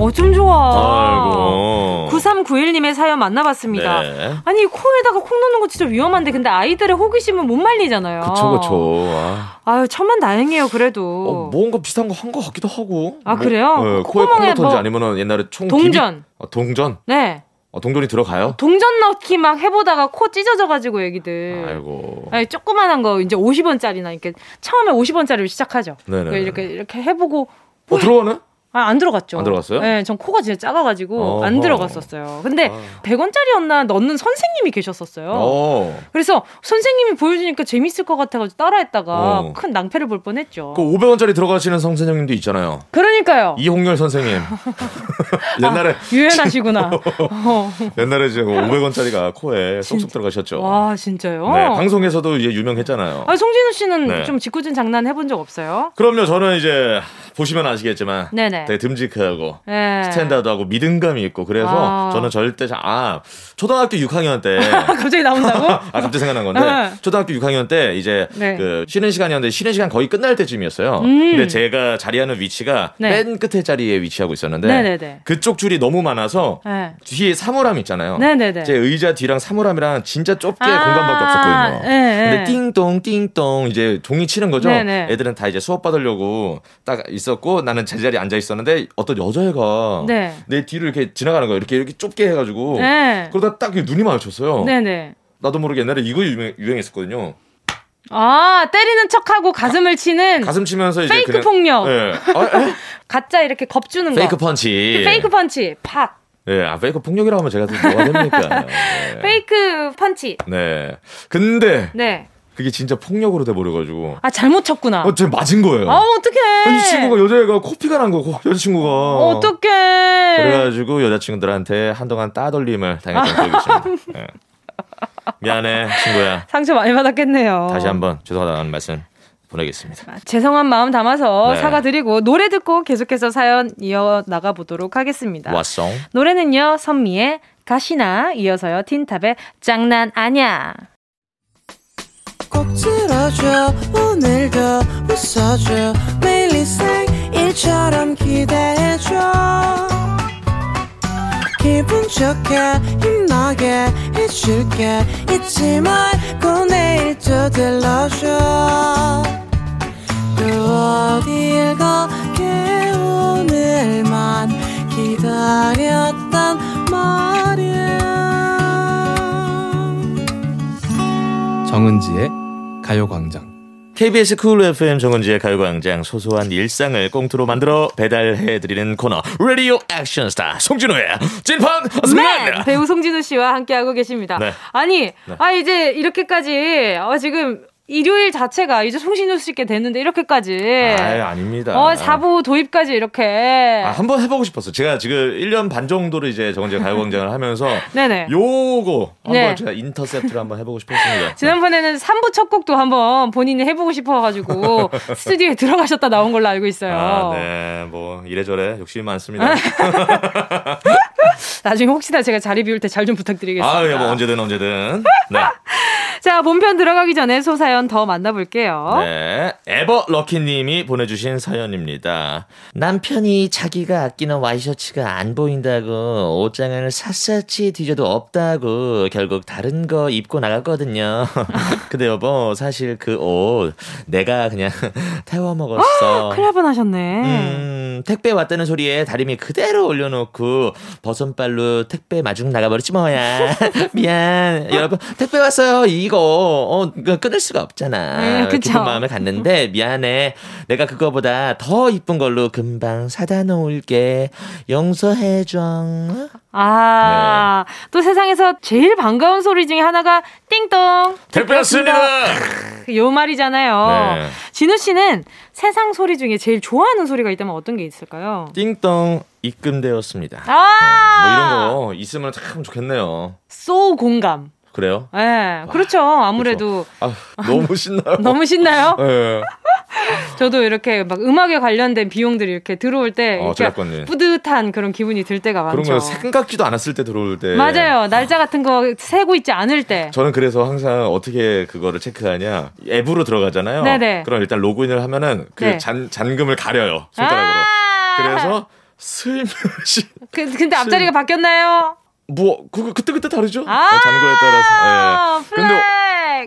어좀 좋아 아이고. 9391님의 사연 만나봤습니다 네. 아니 코에다가 콩 넣는 거 진짜 위험한데 근데 아이들의 호기심은 못 말리잖아요 그쵸 그쵸. 아. 아유 천만 다행이에요 그래도 어, 뭔가 비슷한 거 한 거 같기도 하고. 아, 뭐, 그래요? 네, 코- 코에 콩 넣던지 뭐- 아니면은 옛날에 총 동전. 비비- 아, 동전. 네 아, 동전이 들어가요? 동전 넣기 막 해보다가 코 찢어져가지고 애기들 아이고. 아니, 조그만한 거 이제 50원짜리나 이렇게 처음에 50원짜리로 시작하죠. 네네. 그 이렇게 이렇게 해보고 어 들어가네? 아, 안 들어갔죠. 안 들어갔어요? 네, 전 코가 진짜 작아가지고 안 어허. 들어갔었어요. 근데 아. 100원짜리였나 넣는 선생님이 계셨었어요. 어. 그래서 선생님이 보여주니까 재밌을 것 같아가지고 따라했다가 어. 큰 낭패를 볼 뻔했죠. 그 500원짜리 들어가시는 선생님도 있잖아요. 그러니까요. 이홍렬 선생님. 옛날에 유연하시구나. 어. 옛날에 이제 500원짜리가 코에 쏙쏙 들어가셨죠. 와 진짜요? 네, 방송에서도 이제 유명했잖아요. 아, 송진우 씨는 네. 좀 짓궂은 장난 해본 적 없어요? 그럼요, 저는 이제 보시면 아시겠지만 네네. 되게 듬직하고 네. 스탠다드하고 믿음감이 있고 그래서 아. 저는 절대 자- 아 초등학교 6학년 때 갑자기 나온다고? 아 갑자기 생각난 건데 네. 초등학교 6학년 때 이제 네. 그 쉬는 시간이었는데 쉬는 시간 거의 끝날 때쯤이었어요. 음. 근데 제가 자리하는 위치가 네. 맨 끝에 자리에 위치하고 있었는데 네네네. 그쪽 줄이 너무 많아서 네. 뒤에 사물함 있잖아요. 네네네. 제 의자 뒤랑 사물함이랑 진짜 좁게 아, 공간밖에 없었거든요. 네, 네. 근데 띵동 띵동 이제 종이 치는 거죠. 네네. 애들은 다 이제 수업 받으려고 딱 있었고 나는 제자리에 앉아 있었 는데 어떤 여자애가 네. 내 뒤를 이렇게 지나가는 거야. 이렇게 이렇게 좁게 해가지고 네. 그러다 딱 눈이 마주쳤어요. 네네. 나도 모르게 옛날에 이거 유명, 유행했었거든요. 아 때리는 척하고 가슴을 치는 가슴 치면서 이제 fake 그냥 폭력. 예. 아, 에? 가짜 이렇게 겁주는 fake 거. 펀치. fake 펀치. 팍. 예, 아 fake 폭력이라고 하면 제가 또 뭐가 됩니까? 예. fake 펀치. 네. 근데 네. 그게 진짜 폭력으로 돼 버려가지고. 아 잘못 쳤구나. 어, 제 맞은 거예요. 아 어떡해. 이 친구가 여자애가 코피가 난 거고 여자친구가 어떡해. 그래가지고 여자친구들한테 한동안 따돌림을 당했던 기억이 있습니다. 예. 미안해 친구야. 상처 많이 받았겠네요. 다시 한번 죄송하다는 말씀 보내겠습니다. 죄송한 마음 담아서 네. 사과드리고 노래 듣고 계속해서 사연 이어 나가 보도록 하겠습니다. 왔어. 노래는요 선미의 가시나 이어서요 틴탑의 장난 아냐. 꼭 들어줘. 오늘도 웃어줘. 매일 일상일처럼 기대해줘. 기분 좋게 힘나게 해줄게. 잊지 말고 내일 또 들러줘 가요광장. KBS 쿨 FM 정은지의 가요광장 소소한 일상을 꽁트로 만들어 배달해드리는 코너 라디오 액션 스타 송진호의 찐판 네, 스맨 배우 송진우 씨와 함께하고 계십니다. 네. 아니, 아 이제 이렇게까지 어, 지금 일요일 자체가 이제 송진우 씨께 됐는데 이렇게까지 아 아닙니다. 어 4부 도입까지 이렇게 아, 한번 해보고 싶었어. 제가 지금 1년 반 정도를 이제 정은지의 가요광장을 하면서 네네. 요거 한번 네. 제가 인터셉트를 한번 해보고 싶었습니다. 지난번에는 3부 첫 곡도 한번 본인이 해보고 싶어가지고 스튜디오에 들어가셨다 나온 걸로 알고 있어요. 아, 네, 뭐 이래저래 욕심이 많습니다. 나중에 혹시나 제가 자리 비울 때 잘 좀 부탁드리겠습니다. 아, 예, 뭐 언제든 언제든. 네, 자, 본편 들어가기 전에 소사연 더 만나볼게요. 네, 에버 럭키님이 보내주신 사연입니다. 남편이 자기가 아끼는 와이셔츠가 안 보인다고 옷장을 샅샅이 뒤져도 없다고 결국 다른 거 입고 나갔거든요. 근데 여보, 사실 그 옷 내가 그냥 태워 먹었어. 큰일 날 뻔하셨네. 음, 택배 왔다는 소리에 다리미 그대로 올려놓고 버선발로 택배 마중 나가버렸지 뭐야. 미안. 여러분, 택배 왔어요. 이거, 어, 이거 끊을 수가 없잖아. 음, 그쵸. 기쁜 마음에 갔는데, 미안해. 내가 그거보다 더 이쁜 걸로 금방 사다 놓을게. 용서해 줘. 아, 네. 또 세상에서 제일 반가운 소리 중에 하나가 띵동. 택배 왔습니다. 요 말이잖아요. 네. 진우 씨는 세상 소리 중에 제일 좋아하는 소리가 있다면 어떤 게 있을까요? 띵동 입금되었습니다. 아, 뭐 이런 거 있으면 참 좋겠네요. 소 공감. 그래요? 예, 그렇죠. 아무래도 아, 너무 신나요. 너무 신나요? 예. 저도 이렇게 막 음악에 관련된 비용들이 이렇게 들어올 때 어, 이렇게. 뿌듯한 그런 기분이 들 때가 그런 많죠. 거 생각지도 않았을 때 들어올 때. 맞아요. 날짜 같은 거 세고 있지 않을 때. 저는 그래서 항상 어떻게 그거를 체크하냐 앱으로 들어가잖아요. 네네. 그럼 일단 로그인을 하면은 그 네. 잔, 잔금을 가려요 손가락으로. 아! 그래서 슬며시 그, 근데 앞자리가 바뀌었나요? 뭐 그거 그때 그때 다르죠. 아, 네, 잔고에 따라서. 예. 근데.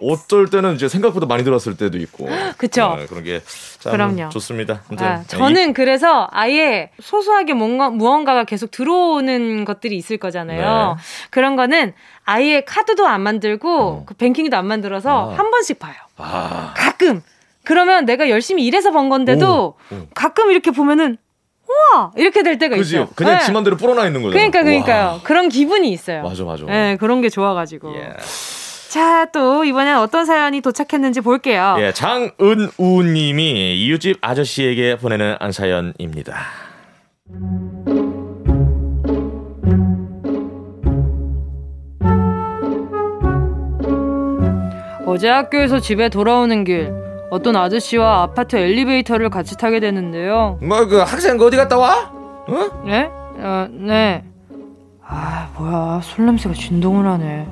어떨 때는 이제 생각보다 많이 들었을 때도 있고. 그쵸. 네, 그런 게참 그럼요. 좋습니다. 아, 이- 저는 그래서 아예 소소하게 뭔가 무언가가 계속 들어오는 것들이 있을 거잖아요. 네. 그런 거는 아예 카드도 안 만들고 그 뱅킹도 안 만들어서 아. 한 번씩 봐요. 아, 가끔. 그러면 내가 열심히 일해서 번 건데도 오, 오. 가끔 이렇게 보면은 우와 이렇게 될 때가 그지? 있어요. 그냥 네. 지 맘대로 불어나 있는 거잖아. 그러니까 그러니까요. 와. 그런 기분이 있어요. 맞아, 맞아. 네, 그런 게 좋아가지고. 예. 자, 또 이번엔 어떤 사연이 도착했는지 볼게요. 예, 장은우 님이 이웃집 아저씨에게 보내는 안 사연입니다. 어제 학교에서 집에 돌아오는 길 어떤 아저씨와 아파트 엘리베이터를 같이 타게 되는데요. 뭐 그 학생 어디 갔다 와? 어? 네? 어, 네. 아, 뭐야. 술 냄새가 진동을 하네.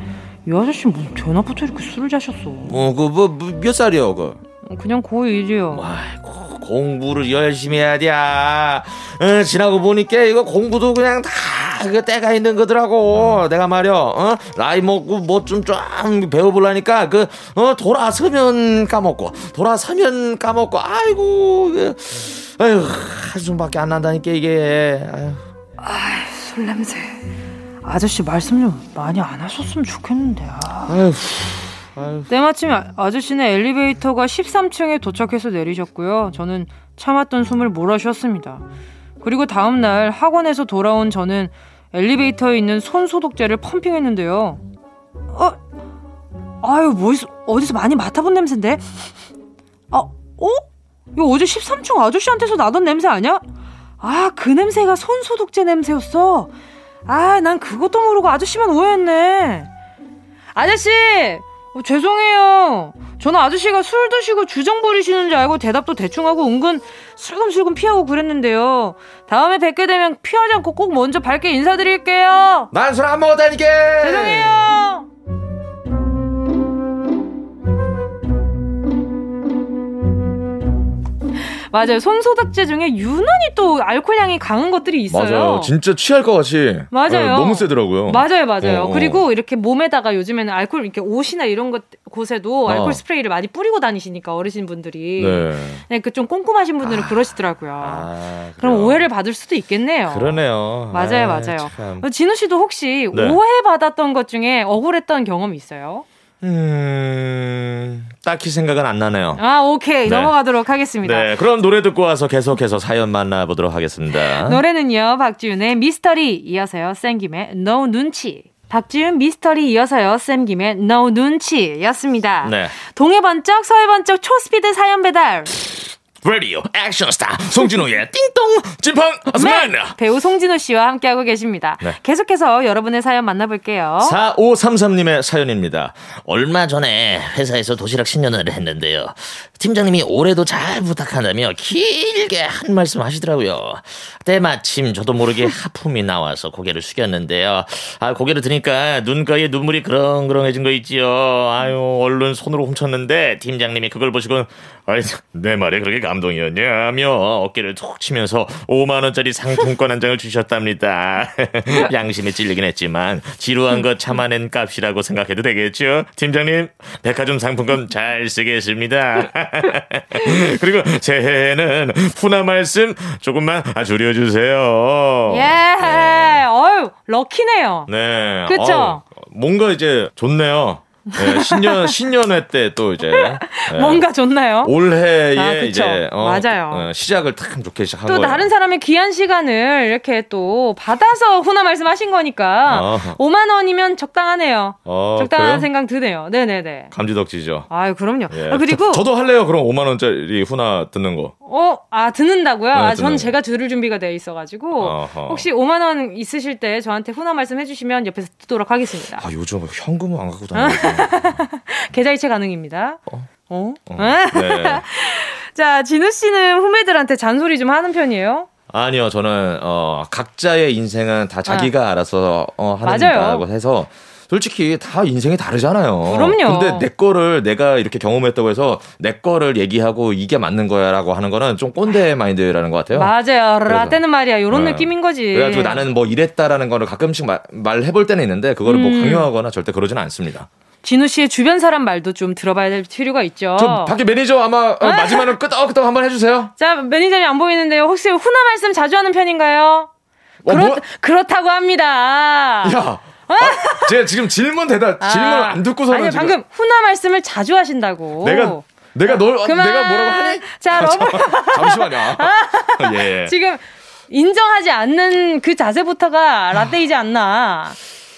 이 아저씨 뭐 전화부터 이렇게 술을 자셨어. 뭐그뭐몇 살이요, 그? 그냥 고1이요. 아이고, 공부를 열심히 해야 돼. 어, 지나고 보니까 이거 공부도 그냥 다 그 때가 있는 거더라고. 내가 말이야, 어? 나이 먹고 뭐 좀 좀 배워보려니까 그, 어, 돌아서면 까먹고, 돌아서면 까먹고, 아이고, 이게, 아유, 한숨밖에 안 난다니까, 이게. 아유. 술 냄새. 아저씨 말씀 좀 많이 안 하셨으면 좋겠는데. 아. 아유, 아유. 때마침 아- 아저씨는 엘리베이터가 13층에 도착해서 내리셨고요. 저는 참았던 숨을 몰아쉬었습니다. 그리고 다음날 학원에서 돌아온 저는 엘리베이터에 있는 손 소독제를 펌핑했는데요. 어, 아유, 뭐, 있- 어디서 많이 맡아본 냄새인데? 아, 어? 이거 어제 13층 아저씨한테서 나던 냄새 아니야? 아, 그 냄새가 손 소독제 냄새였어. 아, 난 그것도 모르고 아저씨만 오해했네. 아저씨! 어, 죄송해요. 저는 아저씨가 술 드시고 주정 부리시는 줄 알고 대답도 대충 하고 은근 슬금슬금 피하고 그랬는데요. 다음에 뵙게 되면 피하지 않고 꼭 먼저 밝게 인사드릴게요. 난 술 안 먹었다니까! 죄송해요. 맞아요. 손소독제 중에 유난히 또 알코올 향이 강한 것들이 있어요. 맞아요. 진짜 취할 것 같이. 맞아요. 어, 너무 세더라고요. 맞아요, 맞아요. 어, 어. 그리고 이렇게 몸에다가 요즘에는 알코올 이렇게 옷이나 이런 것 곳에도 어. 알코올 스프레이를 많이 뿌리고 다니시니까 어르신 분들이 네. 네, 그좀 꼼꼼하신 분들은 그러시더라고요. 아, 그럼. 오해를 받을 수도 있겠네요. 그러네요. 맞아요, 아, 맞아요. 참. 어, 진우 씨도 혹시 네. 오해 받았던 것 중에 억울했던 경험이 있어요? 음, 딱히 생각은 안 나네요. 아, 오케이. 네. 넘어가도록 하겠습니다. 네, 그럼 노래 듣고 와서 계속해서 사연 만나보도록 하겠습니다. 노래는요, 박지윤의 미스터리 이어서요, 쌤김의 No 눈치. 박지윤 미스터리 이어서요, 쌤김의 No 눈치였습니다. 네. 동해 번쩍, 서해 번쩍 초스피드 사연 배달. 라디오 액션 스타 송진호의 띵동 찐팡 아스만 네, 배우 송진호 씨와 함께하고 계십니다. 네. 계속해서 여러분의 사연 만나볼게요. 4533님의 사연입니다. 얼마 전에 회사에서 도시락 신년을 했는데요. 팀장님이 올해도 잘 부탁한다며 길게 한 말씀 하시더라고요. 때마침 저도 모르게 하품이 나와서 고개를 숙였는데요. 아, 고개를 드니까 눈가에 눈물이 그렁그렁해진 거 있지요. 아유, 얼른 손으로 훔쳤는데 팀장님이 그걸 보시고 아이, 내 말에 그렇게 감 동이었냐며 어깨를 툭 치면서 5만 원짜리 상품권 한 장을 주셨답니다. 양심에 찔리긴 했지만 지루한 거 참아낸 값이라고 생각해도 되겠죠? 팀장님, 백화점 상품권 잘 쓰겠습니다. 그리고 새해에는 푸나 말씀 조금만 줄여주세요. 예, 어유 럭키네요. 네. 어우, 뭔가 이제 좋네요. 네, 신년, 신년회 때 또 이제. 네. 뭔가 좋나요? 올해에 아. 이제 어, 맞아요. 어, 시작을 탁 좋게 시작한 또 거예요. 다른 사람의 귀한 시간을 이렇게 또 받아서 훈화 말씀하신 거니까 어허. 5만 원이면 적당하네요. 어, 적당한 그래요? 생각 드네요. 네네네. 감지덕지죠. 아유 그럼요. 예. 아, 그리고 저, 도 할래요. 그럼 5만 원짜리 후나 듣는 거. 어, 아 듣는다고요? 네, 아, 전 거. 제가 들을 준비가 돼 있어가지고 어허. 혹시 5만 원 있으실 때 저한테 훈화 말씀 해주시면 옆에서 듣도록 하겠습니다. 아 요즘 현금은 안 갖고 다니고. 계좌이체 가능입니다. 어? 어. 네. 자, 진우 씨는 후배들한테 잔소리 좀 하는 편이에요? 아니요, 저는 어 각자의 인생은 다 자기가 알아서 어, 하는 맞아요. 거라고 해서 솔직히 다 인생이 다르잖아요. 그럼요. 근데 내 거를 내가 이렇게 경험했다고 해서 내 거를 얘기하고 이게 맞는 거야라고 하는 거는 좀 꼰대 마인드라는 것 같아요. 맞아요. 라떼는 말이야. 요런 네. 느낌인 거지. 그래가지고 나는 뭐 이랬다라는 거를 가끔씩 말, 말해볼 때는 있는데 그거를 뭐 음. 강요하거나 절대 그러지는 않습니다. 진우 씨의 주변 사람 말도 좀 들어봐야 될 필요가 있죠. 저 밖에 매니저 아마 어, 마지막으로 끄덕끄덕 한번 해주세요. 자, 매니저님 안 보이는데요. 혹시 훈화 말씀 자주 하는 편인가요? 어, 그렇, 뭐? 그렇다고 합니다. 야, 아, 제가 지금 질문 대답 질문 아, 안 듣고서는 아니, 방금 훈화 말씀을 자주 하신다고. 내가 내가 널 그만. 내가 뭐라고 하니? 자, 아, 러브. 잠- 잠시만요. 예. 지금 인정하지 않는 그 자세부터가 라떼이지 않나.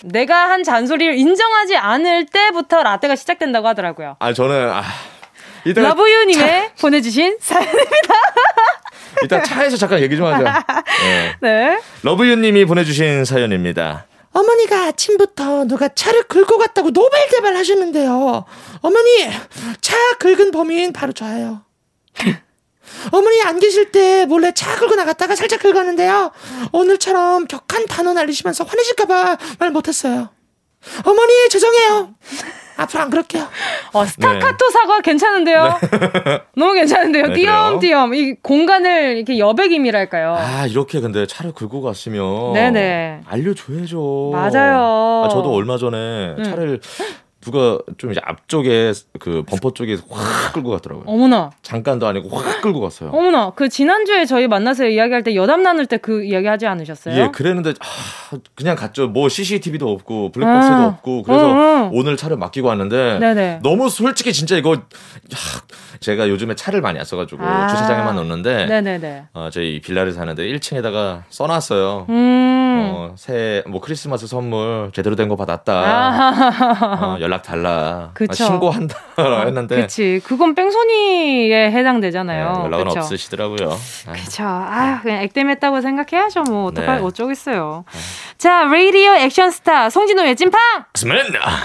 내가 한 잔소리를 인정하지 않을 때부터 라떼가 시작된다고 하더라고요. 아 저는 아, 이따가 러브유님의 보내주신 사연입니다. 일단 차에서 잠깐 얘기 좀 하자. 네. 네. 러브유님이 보내주신 사연입니다. 어머니가 아침부터 누가 차를 긁고 갔다고 노발대발 하셨는데요. 어머니, 차 긁은 범인 바로 저예요. 어머니 안 계실 때 몰래 차 긁고 나갔다가 살짝 긁었는데요. 오늘처럼 격한 단어 날리시면서 화내실까봐 말 못했어요. 어머니, 죄송해요. 앞으로 안 그럴게요. 어, 스타카토 사과 괜찮은데요? 너무 괜찮은데요? 네, 띄엄띄엄. 이 공간을 이렇게 여백임이랄까요? 아 이렇게 근데 차를 긁고 갔으면 네네. 알려줘야죠. 맞아요. 아, 저도 얼마 전에 음. 차를 누가 좀 이제 앞쪽에 그 범퍼 쪽에 확 끌고 갔더라고요. 어머나. 잠깐도 아니고 확 끌고 갔어요. 어머나. 그 지난주에 저희 만나서 이야기할 때 여담 나눌 때 그 이야기 하지 않으셨어요? 예, 그랬는데 아, 그냥 갔죠. 뭐 CCTV도 없고 블랙박스도 아. 없고 그래서 응, 응. 오늘 차를 맡기고 왔는데 네네. 너무 솔직히 진짜 이거 야, 제가 요즘에 차를 많이 안 써가지고 아. 주차장에만 놓는데 네네네. 어, 저희 빌라를 사는데 1층에다가 써놨어요. 음. 어, 새해 뭐 크리스마스 선물 제대로 된 거 받았다. 아. 어, 연락 달라. 아, 신고한다 했는데 그치. 그건 뺑소니에 네, 해당되잖아요. 연락은 그쵸? 없으시더라고요. 아, 그쵸. 아유, 그냥 액땜했다고 생각해야죠. 뭐, 어떡할, 네. 어쩌겠어요. 자, 라디오 액션스타, 송진호의 찐팡!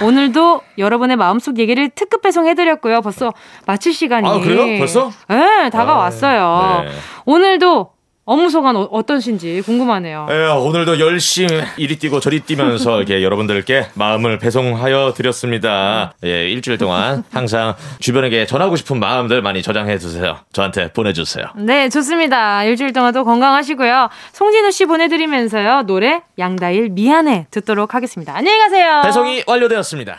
오늘도 여러분의 마음속 얘기를 특급 배송해드렸고요. 벌써 마칠 시간이. 아, 그래요? 벌써? 네, 다가왔어요. 네. 오늘도 업무 소감 어- 어떠신지 궁금하네요. 예, 오늘도 열심히 이리 뛰고 저리 뛰면서 이렇게 여러분들께 마음을 배송하여 드렸습니다. 예, 일주일 동안 항상 주변에게 전하고 싶은 마음들 많이 저장해 두세요. 저한테 보내주세요. 네, 좋습니다. 일주일 동안도 건강하시고요. 송진우 씨 보내드리면서요. 노래 양다일 미안해 듣도록 하겠습니다. 안녕히 가세요. 배송이 완료되었습니다.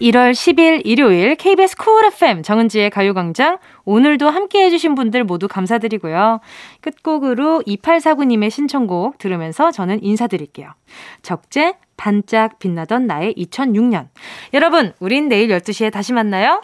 1월 10일 일요일 KBS 쿨 FM 정은지의 가요광장 오늘도 함께 해주신 분들 모두 감사드리고요. 끝곡으로 2849님의 신청곡 들으면서 저는 인사드릴게요. 적재 반짝 빛나던 나의 2006년. 여러분, 우린 내일 12시에 다시 만나요.